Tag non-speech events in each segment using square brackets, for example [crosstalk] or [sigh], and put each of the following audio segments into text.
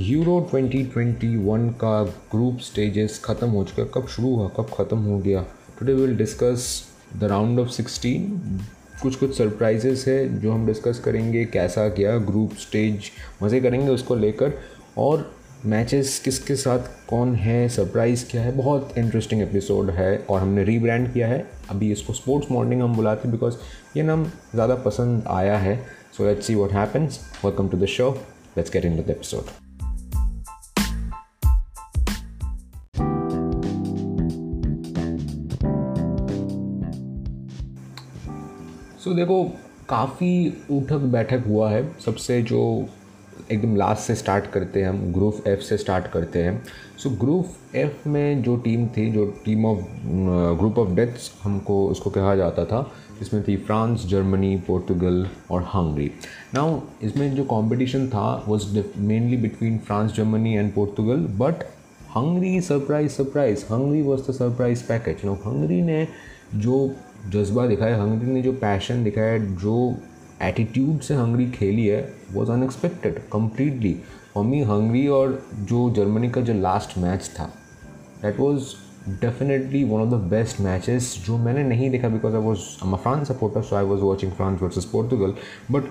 Euro 2021 का group stages ख़त्म हो चुका कब शुरू हुआ? कब ख़त्म हो गया? Today will discuss the round of 16 कुछ कुछ सरप्राइजेस है जो हम डिस्कस करेंगे, कैसा गया ग्रुप स्टेज मज़े करेंगे उसको लेकर। और मैचेस किसके साथ कौन है? सरप्राइज़ क्या है? बहुत इंटरेस्टिंग एपिसोड है और हमने रीब्रांड किया है। अभी इसको स्पोर्ट्स मॉर्निंग हम बुलाते हैं बिकॉज़ ये नाम ज़्यादा पसंद आया है। So let's see what happens welcome to the show let's get in the episode so देखो, काफ़ी उठक बैठक हुआ है। सबसे जो एकदम लास्ट से स्टार्ट करते हैं हम ग्रुप एफ़ से स्टार्ट करते हैं। सो ग्रुप एफ़ में जो टीम थी, जो team of group of deaths हमको उसको कहा जाता था इसमें थी फ्रांस, जर्मनी, पोर्तुगल और हंगरी। नाउ इसमें जो कंपटीशन था was mainly between France, Germany and Portugal but Hungary surprise surprise Hungary was the surprise package no Hungary ने जो जज्बा दिखाया, हंगरी ने जो पैशन दिखाया, जो एटीट्यूड से हंगरी खेली है was unexpected completely for me Hungary और जो जर्मनी का जो लास्ट मैच था that was definitely one of the best matches जो मैंने नहीं देखा because I was a France supporter so I was watching France versus Portugal but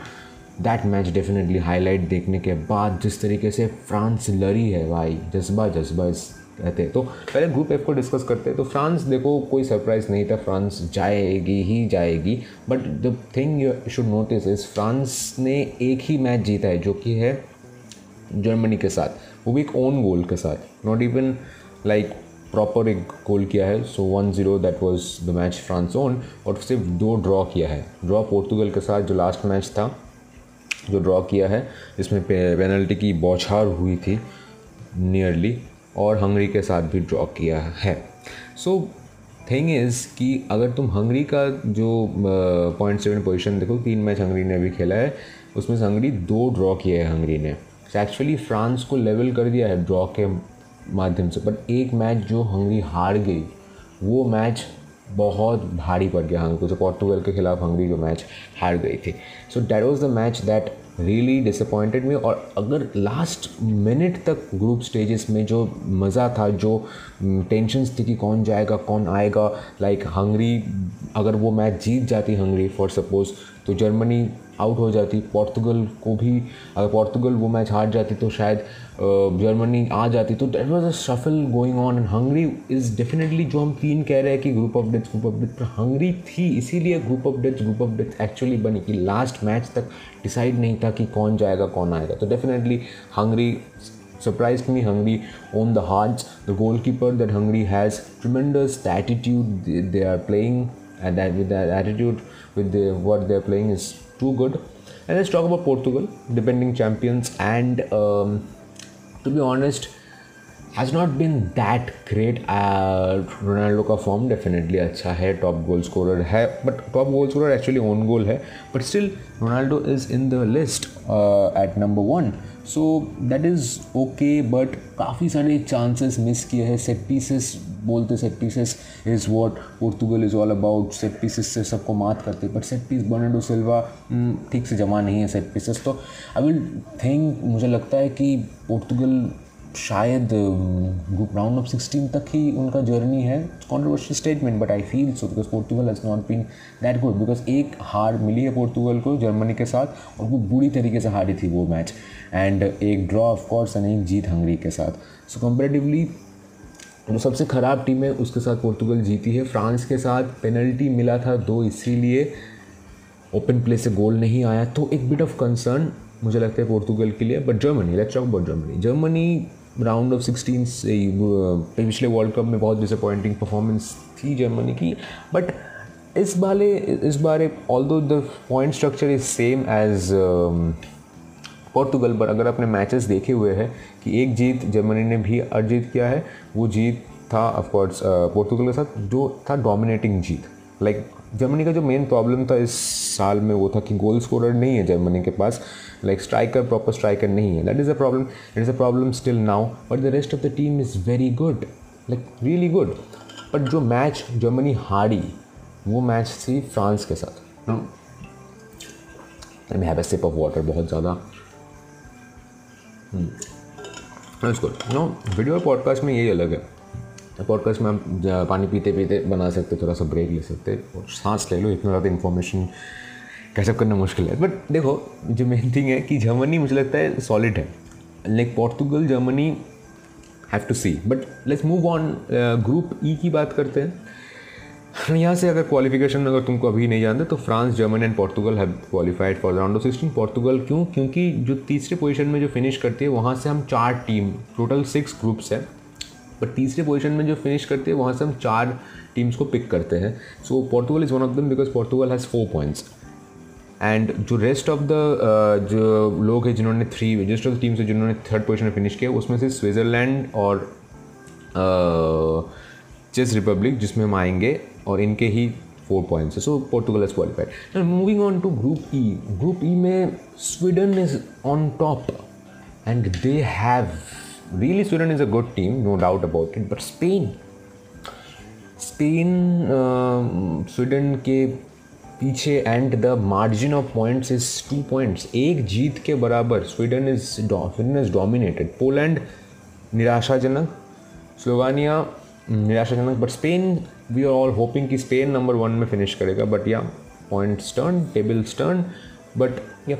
that match definitely highlight देखने के बाद जिस तरीके से फ्रांस लड़ी है, भाई, जज्बा जज्बा इस कहते हैं। तो पहले ग्रुप एफ़ को डिस्कस करते हैं। तो फ्रांस, देखो, कोई सरप्राइज़ नहीं था। फ्रांस जाएगी, ही जाएगी। But the thing you should notice is France ने एक ही मैच जीता है, जो कि है जर्मनी के साथ। वो भी एक ओन गोल के साथ। नॉट इवन लाइक प्रॉपर एक गोल किया है। So one zero that was the match France won और सिर्फ़ दो ड्रॉ किया है। ड्रॉ पोर्तुगल के साथ, जो लास्ट मैच था, जो ड्रॉ किया है, इसमें पेनल्टी की बौछार हुई थी नियरली और हंगरी के साथ भी ड्रॉ किया है। सो थिंग इज़ कि अगर तुम हंगरी का जो पॉइंट सेवन पोजिशन देखो, तीन मैच हंगरी ने अभी खेला है, उसमें से हंगरी दो ड्रॉ किए है हंगरी ने। एक्चुअली फ्रांस को लेवल कर दिया है ड्रॉ के माध्यम से बट एक मैच जो हंगरी हार गई, वो मैच बहुत भारी पड़ गया हंगरी को जो पोर्तुगल के खिलाफ हंगरी जो मैच हार गई थी। So that was the match that really disappointed me और अगर लास्ट मिनट तक ग्रुप स्टेजेस में जो मज़ा था जो टेंशन्स mm, थी कि कौन जाएगा कौन आएगा लाइक हंगरी अगर वो मैच जीत जाती हंगरी फॉर सपोज़ तो जर्मनी आउट हो जाती। पोर्तुगल को भी अगर पोर्तुगल वो मैच हार जाती तो शायद जर्मनी आ जाती। तो that was a shuffle going on and Hungary is definitely जो हम तीन कह रहे हैं कि group of death group of death पर हंगरी थी इसीलिए group of death group of death actually बनी कि लास्ट मैच तक डिसाइड नहीं था कि कौन जाएगा कौन आएगा। तो definitely Hungary me Hungary on the hearts. The goalkeeper that Hungary has tremendous the attitude they, are playing and that with that attitude with the what they're playing too good. And let's talk about Portugal, defending champions, and um, to be honest, has not been that great Ronaldo का form definitely अच्छा है top goal scorer है but top goal scorer actually own goal है but still Ronaldo is in the list at number one so that is okay but काफ़ी सारे chances miss किए हैं set pieces बोलते set pieces is what Portugal is all about set pieces से सबको मात करते but set piece Bernardo Silva ठीक से जमा नहीं है सेट पीसेस तो आई विल थिंक मुझे लगता है कि पोर्तुगल शायद राउंड ऑफ़ सिक्सटीन तक ही उनका जर्नी है। Controversial statement but I feel so because Portugal has not been that good because एक हार मिली है पोर्तुगल को जर्मनी के साथ, और वो बुरी तरीके से हारी थी वो मैच एंड एक ड्रॉ ऑफ़ कोर्स एंड एक जीत हंगरी के साथ। सो कंपेरेटिवली जो सबसे ख़राब टीम है, उसके साथ पोर्तुगल जीती है। फ्रांस के साथ पेनल्टी मिला था दो, इसीलिए ओपन प्ले से गोल नहीं आया। तो एक बिट ऑफ़ कंसर्न मुझे लगता है पोर्तुगल के लिए but Germany let's talk about Germany Germany round of sixteen से पिछले वर्ल्ड कप में बहुत डिसअपॉइंटिंग परफॉर्मेंस थी जर्मनी की। बट इस बारे इस बारे although the point structure is same as Portugal पर अगर आपने मैचेस देखे हुए हैं कि एक जीत जर्मनी ने भी अर्जित किया है वो जीत था ऑफकोर्स पोर्तुगल के साथ जो था डोमिनेटिंग जीत। लाइक like, जर्मनी का जो मेन प्रॉब्लम था इस साल में वो था कि गोल स्कोरर नहीं है जर्मनी के पास। लाइक स्ट्राइकर प्रॉपर स्ट्राइकर नहीं है। That is a problem it is a problem still now but the rest of the team is very good like really good but जो मैच जर्मनी हारी वो match थी France के साथ। I have a sip of water बहुत ज़्यादा। No video और podcast में यही अलग है। पॉडकास्ट में हम पानी पीते पीते बना सकते, थोड़ा सा ब्रेक ले सकते और सांस ले लो, इतना ज़्यादा इन्फॉर्मेशन कैचअप करना मुश्किल है। बट देखो, जो मेन थिंग है कि जर्मनी मुझे लगता है सॉलिड है। Like Portugal Germany have to see but let's move on group E की बात करते हैं। [laughs] यहाँ से अगर क्वालिफिकेशन अगर तुमको अभी नहीं जानते तो France, Germany and Portugal have qualified for round of sixteen Portugal क्यों? क्योंकि जो तीसरे पोजीशन में जो फिनिश करती है, वहाँ से हम चार टीम टोटल सिक्स ग्रुप्स है। बट तीसरे पोजीशन में जो फिनिश करती है, वहाँ से हम चार टीम्स को पिक करते हैं। So Portugal is one of them because Portugal has four points and जो रेस्ट ऑफ़ द जो लोग हैं जिन्होंने three rest of the teams है जिन्होंने थर्ड पोजीशन में फिनिश किया, उसमें से स्विट्ज़रलैंड और चेस रिपब्लिक जिसमें हम आएँगे और इनके ही फोर पॉइंट्स है। So Portugal is qualified and moving on to group E group E में Sweden is on top and they have really Sweden is a good team no doubt about it but Spain Spain Sweden के पीछे and the margin of points is two points एक जीत के बराबर Sweden is Sweden is dominated Poland निराशाजनक Slovenia निराशाजनक but Spain we are all hoping कि Spain number one में फिनिश करेगा but yeah point turn table turn but yeah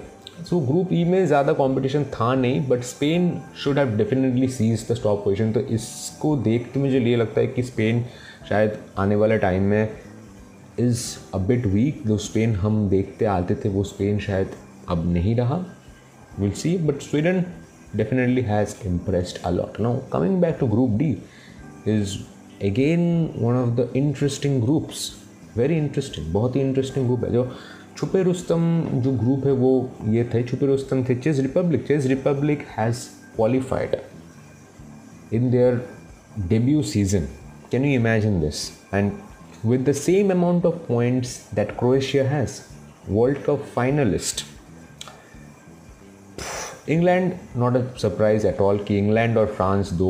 so group E में ज़्यादा कंपटीशन था नहीं but Spain should have definitely seize the stop position तो इसको देखते मुझे ये लगता है कि स्पेन शायद आने वाले टाइम में इज़ अ बिट वीक जो स्पेन हम देखते आते थे, वो स्पेन शायद अब नहीं रहा. Will see but Sweden definitely has impressed a lot now coming back to group D is again one of the interesting groups very interesting बहुत ही इंटरेस्टिंग ग्रुप है जो छुपे रुस्तम जो ग्रुप है, वो ये थे छुपे रुस्तम थे Czech Republic Czech Republic has qualified in their debut season can you imagine this and with the same amount of points that Croatia has. World Cup finalist. England not a surprise at all कि England और France दो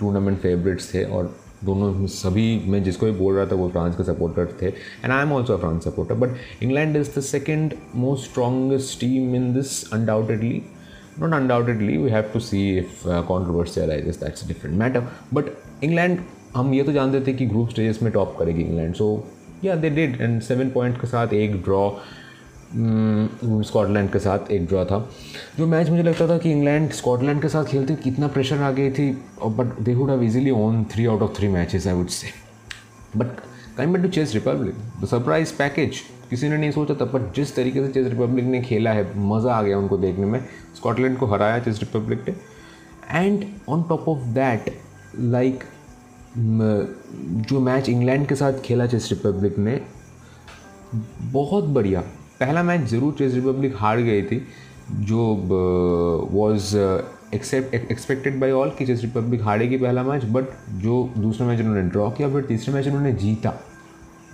tournament favourites थे और दोनों सभी, मैं जिसको भी बोल रहा था वो फ्रांस के सपोर्टर थे and I am also France supporter but England is the second most strongest team in this undoubtedly not undoubtedly we have to see if controversy arises that's different matter but England हम ये तो जानते थे कि group stages में top करेगी England so yeah they did and seven point के साथ एक ड्रॉ स्कॉटलैंड के साथ एक ड्रॉ था। जो मैच मुझे लगता था कि इंग्लैंड, स्कॉटलैंड के साथ खेलते कितना प्रेशर आ गई थी but they would have easily won three out of three matches I would say but come but to Czech Republic the surprise package किसी ने नहीं सोचा था बट जिस तरीके से चेस रिपब्लिक ने खेला है, मज़ा आ गया उनको देखने में। स्कॉटलैंड को हराया चेस रिपब्लिक ने। And on top of that like जो मैच इंग्लैंड के साथ खेला चेस रिपब्लिक ने, बहुत बढ़िया। पहला मैच ज़रूर चेस रिपब्लिक हार गई थी, जो was accept expected by all कि चेस रिपब्लिक हारेगी पहला मैच बट जो दूसरा मैच उन्होंने ड्रॉ किया, फिर तीसरे मैच उन्होंने जीता।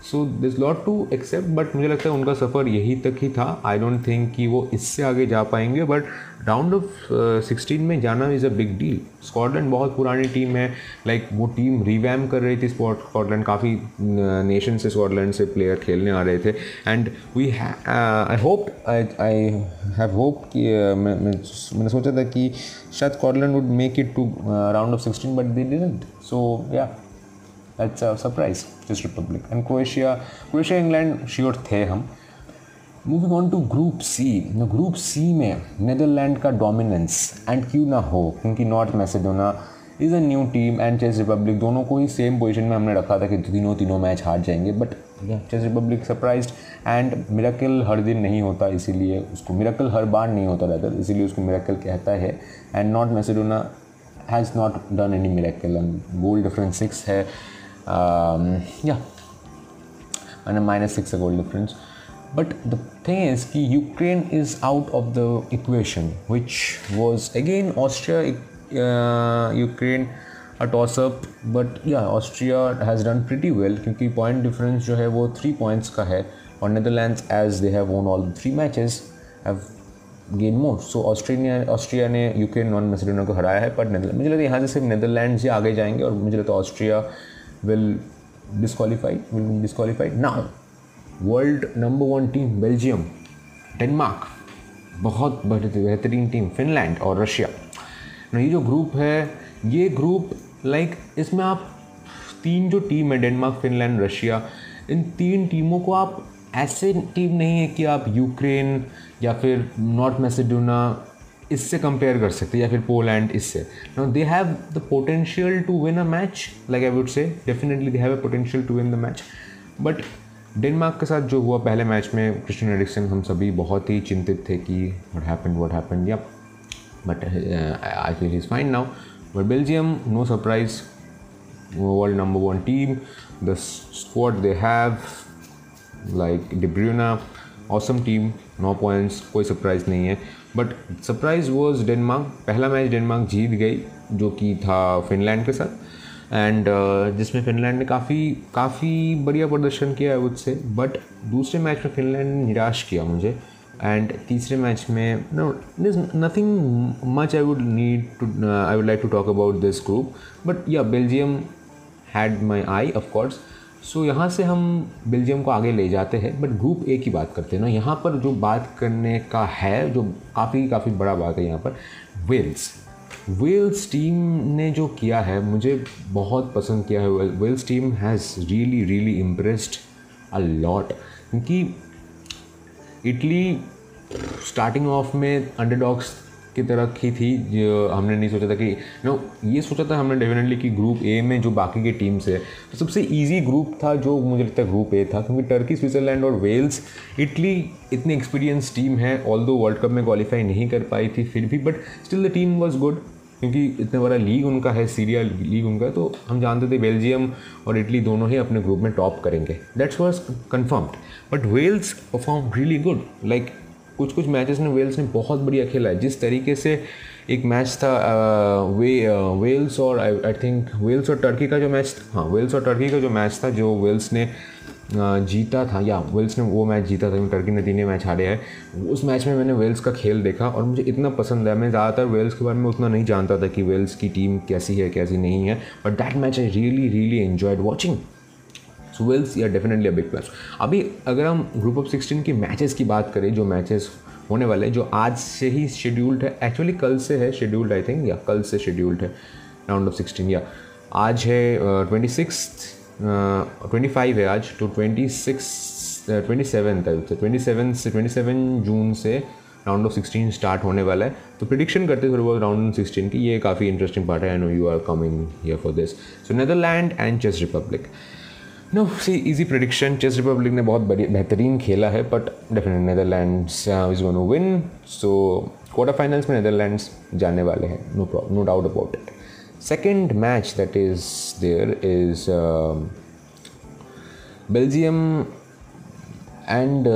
So this lot to accept but मुझे लगता है उनका सफ़र यही तक ही था। आई डोंट थिंक कि वो इससे आगे जा पाएँगे बट राउंड ऑफ़ सिक्सटीन में जाना is a big deal Scotland बहुत पुरानी टीम है। लाइक like, वो टीम रिवैम कर रही थी स्कॉटलैंड काफ़ी नेशन से स्कॉटलैंड से प्लेयर खेलने आ रहे थे। And we I hope I have hope कि uh, मैं, मैं, मैंने सोचा था कि शायद Scotland would make it to round of sixteen but they didn't so yeah that's a surprise Czech Republic and Croatia Croatia England sure थे हम moving on to group C group C में नेदरलैंड का dominance and क्यों ना हो, क्योंकि North Macedonia is a new team and Czech Republic दोनों को ही सेम पोजीशन में हमने रखा था कि तीनों तीनों मैच हार जाएँगे but Czech Republic surprise and miracle हर दिन नहीं होता, इसीलिए उसको मिराकल हर बार नहीं होता रहता, इसीलिए उसको मिराकल कहता है। And North Macedonia has not done any miracle and goal difference six है। या मैंने माइनस सिक्स है goal difference but the thing is ki ukraine is out of the equation which was again austria uh, ukraine a toss up but yeah austria has done pretty well क्योंकि point difference जो है वो three points का है और netherlands as they have won all three matches have gain more so Australia Austria ने Ukraine non Macedonia को हराया है पर मुझे लगता है यहाँ से सिर्फ नेदरलैंड ही आगे जाएंगे और मुझे लगता है Austria will disqualified will disqualified now world number one team Belgium Denmark बहुत बेहतरीन टीम फिनलैंड और रशिया ये जो ग्रुप है, ये ग्रुप लाइक इसमें आप तीन जो टीम है डेनमार्क फिनलैंड रशिया इन तीन टीमों को आप ऐसे टीम नहीं है कि आप यूक्रेन या फिर नॉर्थ मैसेडोना इससे कंपेयर कर सकते या फिर पोलैंड इससे। Now they have the potential to win a match like I would say definitely they have a potential to win the match but Denmark के साथ जो हुआ पहले मैच में क्रिस्टियन एडिक्सन हम सभी बहुत ही चिंतित थे कि what happen what happen yeah but I feel is fine now but Belgium no surprise world number one team the squad they have like Bruyne, awesome team, no points, कोई surprise नहीं है। But surprise was Denmark पहला match Denmark जीत गई जो कि था Finland के साथ. एंड uh, जिसमें फिनलैंड ने काफ़ी काफ़ी बढ़िया प्रदर्शन किया है उससे बट दूसरे मैच में फिनलैंड ने निराश किया मुझे. एंड तीसरे मैच में no this nothing much I would need to I would like to talk about this group but yeah Belgium had my eye of course so so, यहाँ से हम बेल्जियम को आगे ले जाते हैं बट ग्रुप ए की बात करते हैं ना। यहाँ पर जो बात करने का है जो काफ़ी काफ़ी बड़ा बात है यहाँ पर वेल्स वेल्स टीम ने जो किया है मुझे बहुत पसंद किया है। Wales team has really really impressed a lot क्योंकि इटली स्टार्टिंग ऑफ़ में अंडरडॉग्स की तरह की थी, जो हमने नहीं सोचा था कि नो ये सोचा था हमने डेफिनेटली कि ग्रुप ए में जो बाकी की टीम्स है तो सबसे इजी ग्रुप था जो मुझे लगता है ग्रुप ए था, क्योंकि टर्की स्विट्ज़रलैंड और वेल्स इटली इतनी एक्सपीरियंस टीम है ऑल दो वर्ल्ड कप में क्वालिफाई नहीं कर पाई थी फिर भी but still the team was good क्योंकि इतना बड़ा लीग उनका है सीरिया लीग उनका है तो हम जानते थे बेल्जियम और इटली दोनों ही अपने ग्रुप में टॉप करेंगे। That's was confirmed but Wales perform really good like कुछ कुछ मैचेस में वेल्स ने बहुत बढ़िया खेला है। जिस तरीके से एक मैच था वे वेल्स और आई थिंक वेल्स और टर्की का जो मैच हाँ वेल्स और टर्की का जो मैच था जो वेल्स ने जीता था, या वेल्स ने वो मैच जीता था टर्की ने तीन मैच हारे हैं, उस मैच में मैंने वेल्स का खेल देखा और मुझे इतना पसंद है मैं ज़्यादातर वेल्स के बारे में उतना नहीं जानता था कि वेल्स की टीम कैसी है, कैसी नहीं है but that match I really really enjoyed watching Wales yeah definitely a big match अभी अगर हम ग्रुप ऑफ़ सिक्सटीन की मैचेस की बात करें, जो मैचेस होने वाले जो आज से ही शेड्यूल्ड है एक्चुअली कल से है शेड्यूल्ड आई थिंक या कल से शेड्यूल्ड है राउंड ऑफ़ सिक्सटीन या आज है ट्वेंटी सिक्स ट्वेंटी फाइव है आज तो ट्वेंटी सिक्स ट्वेंटी सेवन तक ट्वेंटी सेवन से ट्वेंटी सेवन जून से राउंड ऑफ़ सिक्सटीन स्टार्ट होने वाला है। तो प्रिडिक्शन करते थोड़े बहुत राउंड ऑफ़ सिक्सटीन की ये काफ़ी इंटरेस्टिंग पार्ट है। I know you are coming here for this so Netherland and Czech Republic no see easy prediction Czech Republic ने बहुत बेहतरीन खेला है but definite Netherlands is one win so quarter finals में नेदरलैंड्स जाने वाले हैं. No no doubt about it second match that is there is Belgium and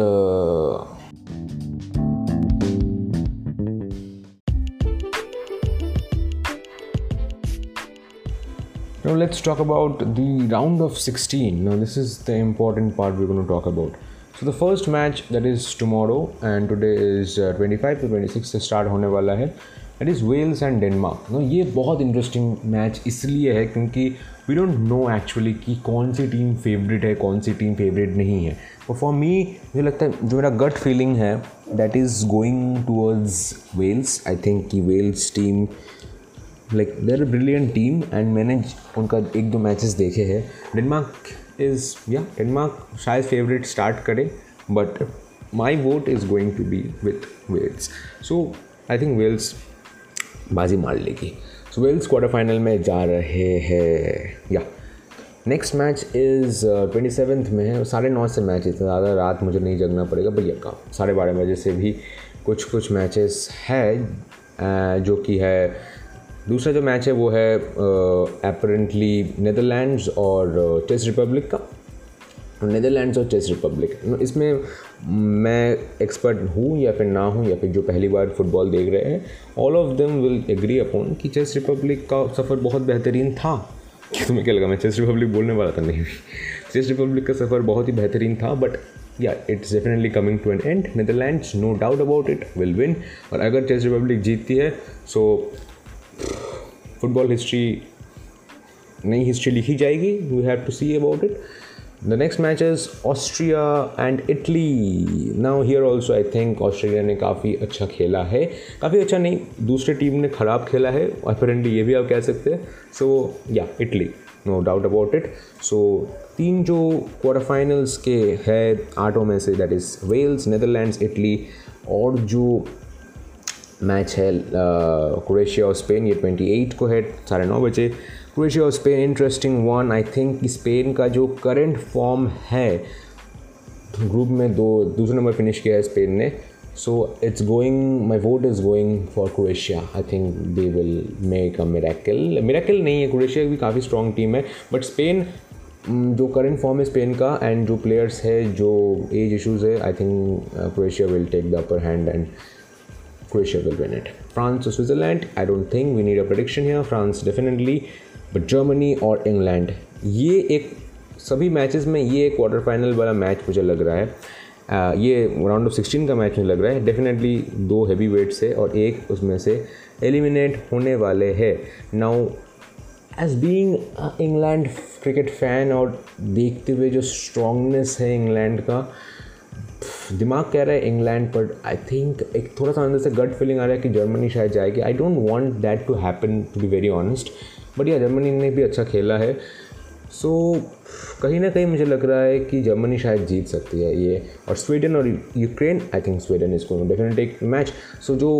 Now let's talk about the round of 16. Now this is the important part we're going to talk about. So the first match that is tomorrow and today is uh, 25 to 26 से start होने वाला है that is Wales and Denmark no ये बहुत interesting match इसलिए है क्योंकि we don't know actually कि कौन सी टीम फेवरेट है कौन सी टीम फेवरेट नहीं है और फॉर मी मुझे लगता है जो मेरा गट फीलिंग है that is going towards Wales I think कि Wales team like there brilliant team and मैंने उनका एक दो मैचेस देखे हैं। डेनमार्क इज़ या डेनमार्क शायद फेवरेट स्टार्ट करे but my vote is going to be with Wales so I think Wales बाजी मार लेगी। सो वेल्स क्वार्टर फाइनल में जा रहे हैं। Yeah next match is twenty seventh में। है साढ़े नौ से मैच है। ज़्यादा रात मुझे नहीं जगना पड़ेगा भैया का साढ़े बारह बजे से भी कुछ कुछ मैचेस है, जो कि है दूसरा जो मैच है वो है अपेरेंटली नेदरलैंड्स और चेस रिपब्लिक का। नेदरलैंड्स और चेस रिपब्लिक इसमें मैं एक्सपर्ट हूँ या फिर ना हूँ या फिर जो पहली बार फुटबॉल देख रहे हैं all of them will agree upon कि चेस रिपब्लिक का सफ़र बहुत बेहतरीन था। [laughs] तुम्हें क्या लगा मैं चेस रिपब्लिक बोलने वाला था? नहीं। चेस रिपब्लिक का सफ़र बहुत ही बेहतरीन था but yeah it's definitely coming to an end Netherlands no doubt about it will win और अगर चेस रिपब्लिक जीतती है सो फुटबॉल हिस्ट्री नई हिस्ट्री लिखी जाएगी। We have to see about it the next match is Austria and Italy now here also I think Australia ने काफ़ी अच्छा खेला है। काफ़ी अच्छा नहीं, दूसरे टीम ने ख़राब खेला है। अपेरेंटली ये भी आप कह सकते हैं। So yeah Italy no doubt about it so तीन जो क्वार्टर फाइनल्स के है, आठों में से that is Wales Netherlands Italy और जो मैच है क्रोएशिया और स्पेन, ये 28 को है, साढ़े नौ बजे। क्रोएशिया और Spain interesting one I think Spain का जो करंट फॉर्म है ग्रुप में दो, दूसरे नंबर फिनिश किया है स्पेन ने। So it's going my vote is going for Croatia I think they will make a miracle miracle नहीं है क्रोएशिया भी काफ़ी स्ट्रॉन्ग टीम है बट स्पेन जो करंट फॉर्म है स्पेन का एंड जो प्लेयर्स है, जो एज इशूज़ है I think Croatia will take the upper hand and Croatia will win it. France or Switzerland, I don't think we need a prediction here. France definitely, but Germany और England? ये एक सभी matches में ये quarter final वाला match मुझे लग रहा है। ये राउंड ऑफ़ सिक्सटीन का मैच मुझे लग रहा है। डेफिनेटली दो हैवी वेट्स है और एक उसमें से एलिमिनेट होने वाले हैं। Now as being England cricket fan और देखते हुए जो स्ट्रॉन्गनेस है इंग्लैंड का दिमाग कह रहा है इंग्लैंड पर आई थिंक एक थोड़ा सा अंदर से गट फीलिंग आ रहा है कि जर्मनी शायद जाएगी। I don't want that to happen to be very honest but yeah Germany ने भी अच्छा खेला है। सो so, कहीं ना कहीं मुझे लग रहा है कि जर्मनी शायद जीत सकती है ये। और स्वीडन और Ukraine I think Sweden is going definitely एक मैच सो जो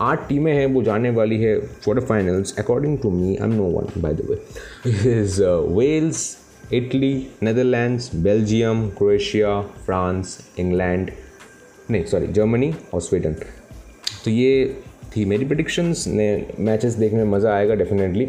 आठ टीमें हैं वो जाने वाली है quarter finals according to me I am no one by the way is Wales Italy Netherlands Belgium Croatia France England नहीं सॉरी जर्मनी और स्वीडन तो ये थी मेरी प्रडिक्शंस ने मैचेस देखने में मज़ा आएगा डेफिनेटली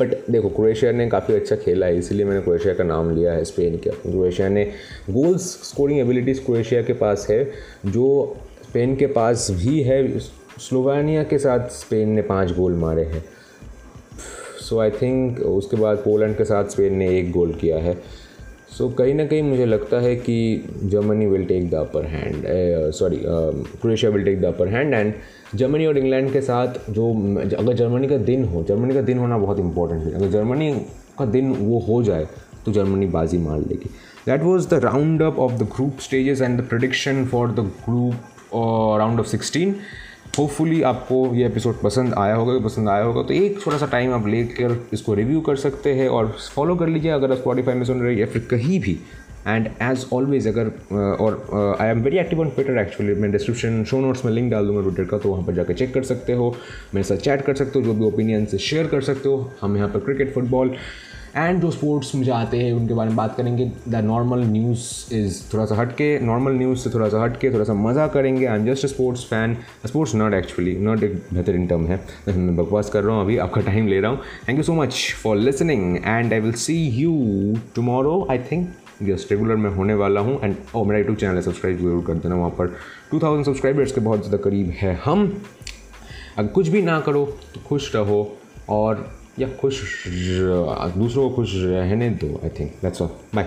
बट देखो क्रोएशिया ने काफ़ी अच्छा खेला है, इसीलिए मैंने क्रोएशिया का नाम लिया है स्पेन के. क्रोएशिया ने गोल्स स्कोरिंग एबिलिटीज़ क्रोएशिया के पास है, जो स्पेन के पास भी है. स्लोवानिया के साथ स्पेन ने पाँच गोल मारे हैं. सो आई थिंक उसके बाद पोलैंड के साथ स्पेन ने एक गोल किया है। सो so, कहीं ना कहीं मुझे लगता है कि Germany will take the upper hand sorry Croatia will take the upper hand and Germany और इंग्लैंड के साथ जो अगर जर्मनी का दिन हो जर्मनी का दिन होना बहुत इंपॉर्टेंट है। अगर जर्मनी का दिन वो हो जाए तो जर्मनी बाजी मार लेगी। That was the round up of the group stages and the prediction for the group round of sixteen hopefully आपको ये एपिसोड पसंद आया होगा पसंद आया होगा तो एक थोड़ा सा टाइम आप लेकर इसको रिव्यू कर सकते हैं और फॉलो कर लीजिए अगर आप स्पॉटीफाई में सुन रहे हैं या फिर कहीं भी। एंड एज ऑलवेज अगर और I am very active on Twitter actually मैं डिस्क्रिप्शन शो नोट्स में लिंक डाल दूँगा ट्विटर का तो वहाँ पर जाकर चेक कर सकते हो। मेरे साथ चैट कर सकते हो, जो भी ओपिनियन से शेयर कर सकते हो। हम यहाँ पर क्रिकेट फुटबॉल एंड जो स्पोर्ट्स मुझे आते हैं, उनके बारे में बात करेंगे। द नॉर्मल न्यूज़ इज़ थोड़ा सा हट के नॉर्मल न्यूज़ से थोड़ा सा हट के थोड़ा सा मज़ा करेंगे। I am just a sports fan sports not actually not एक बेहतरीन टर्म है। मैं बकवास कर रहा हूँ, अभी आपका टाइम ले रहा हूँ। Thank you so much for listening and I will see you tomorrow I think just regular मैं होने वाला हूँ। एंड ओ मेरा यूट्यूब चैनल है। सब्सक्राइब ज़रूर कर देना वहाँ पर। टू थाउज़ेंड सब्सक्राइबर्स के बहुत ज़्यादा करीब है हम। अगर कुछ भी ना करो तो खुश रहो। और या खुश दूसरों को खुश रहने दो I think that's all bye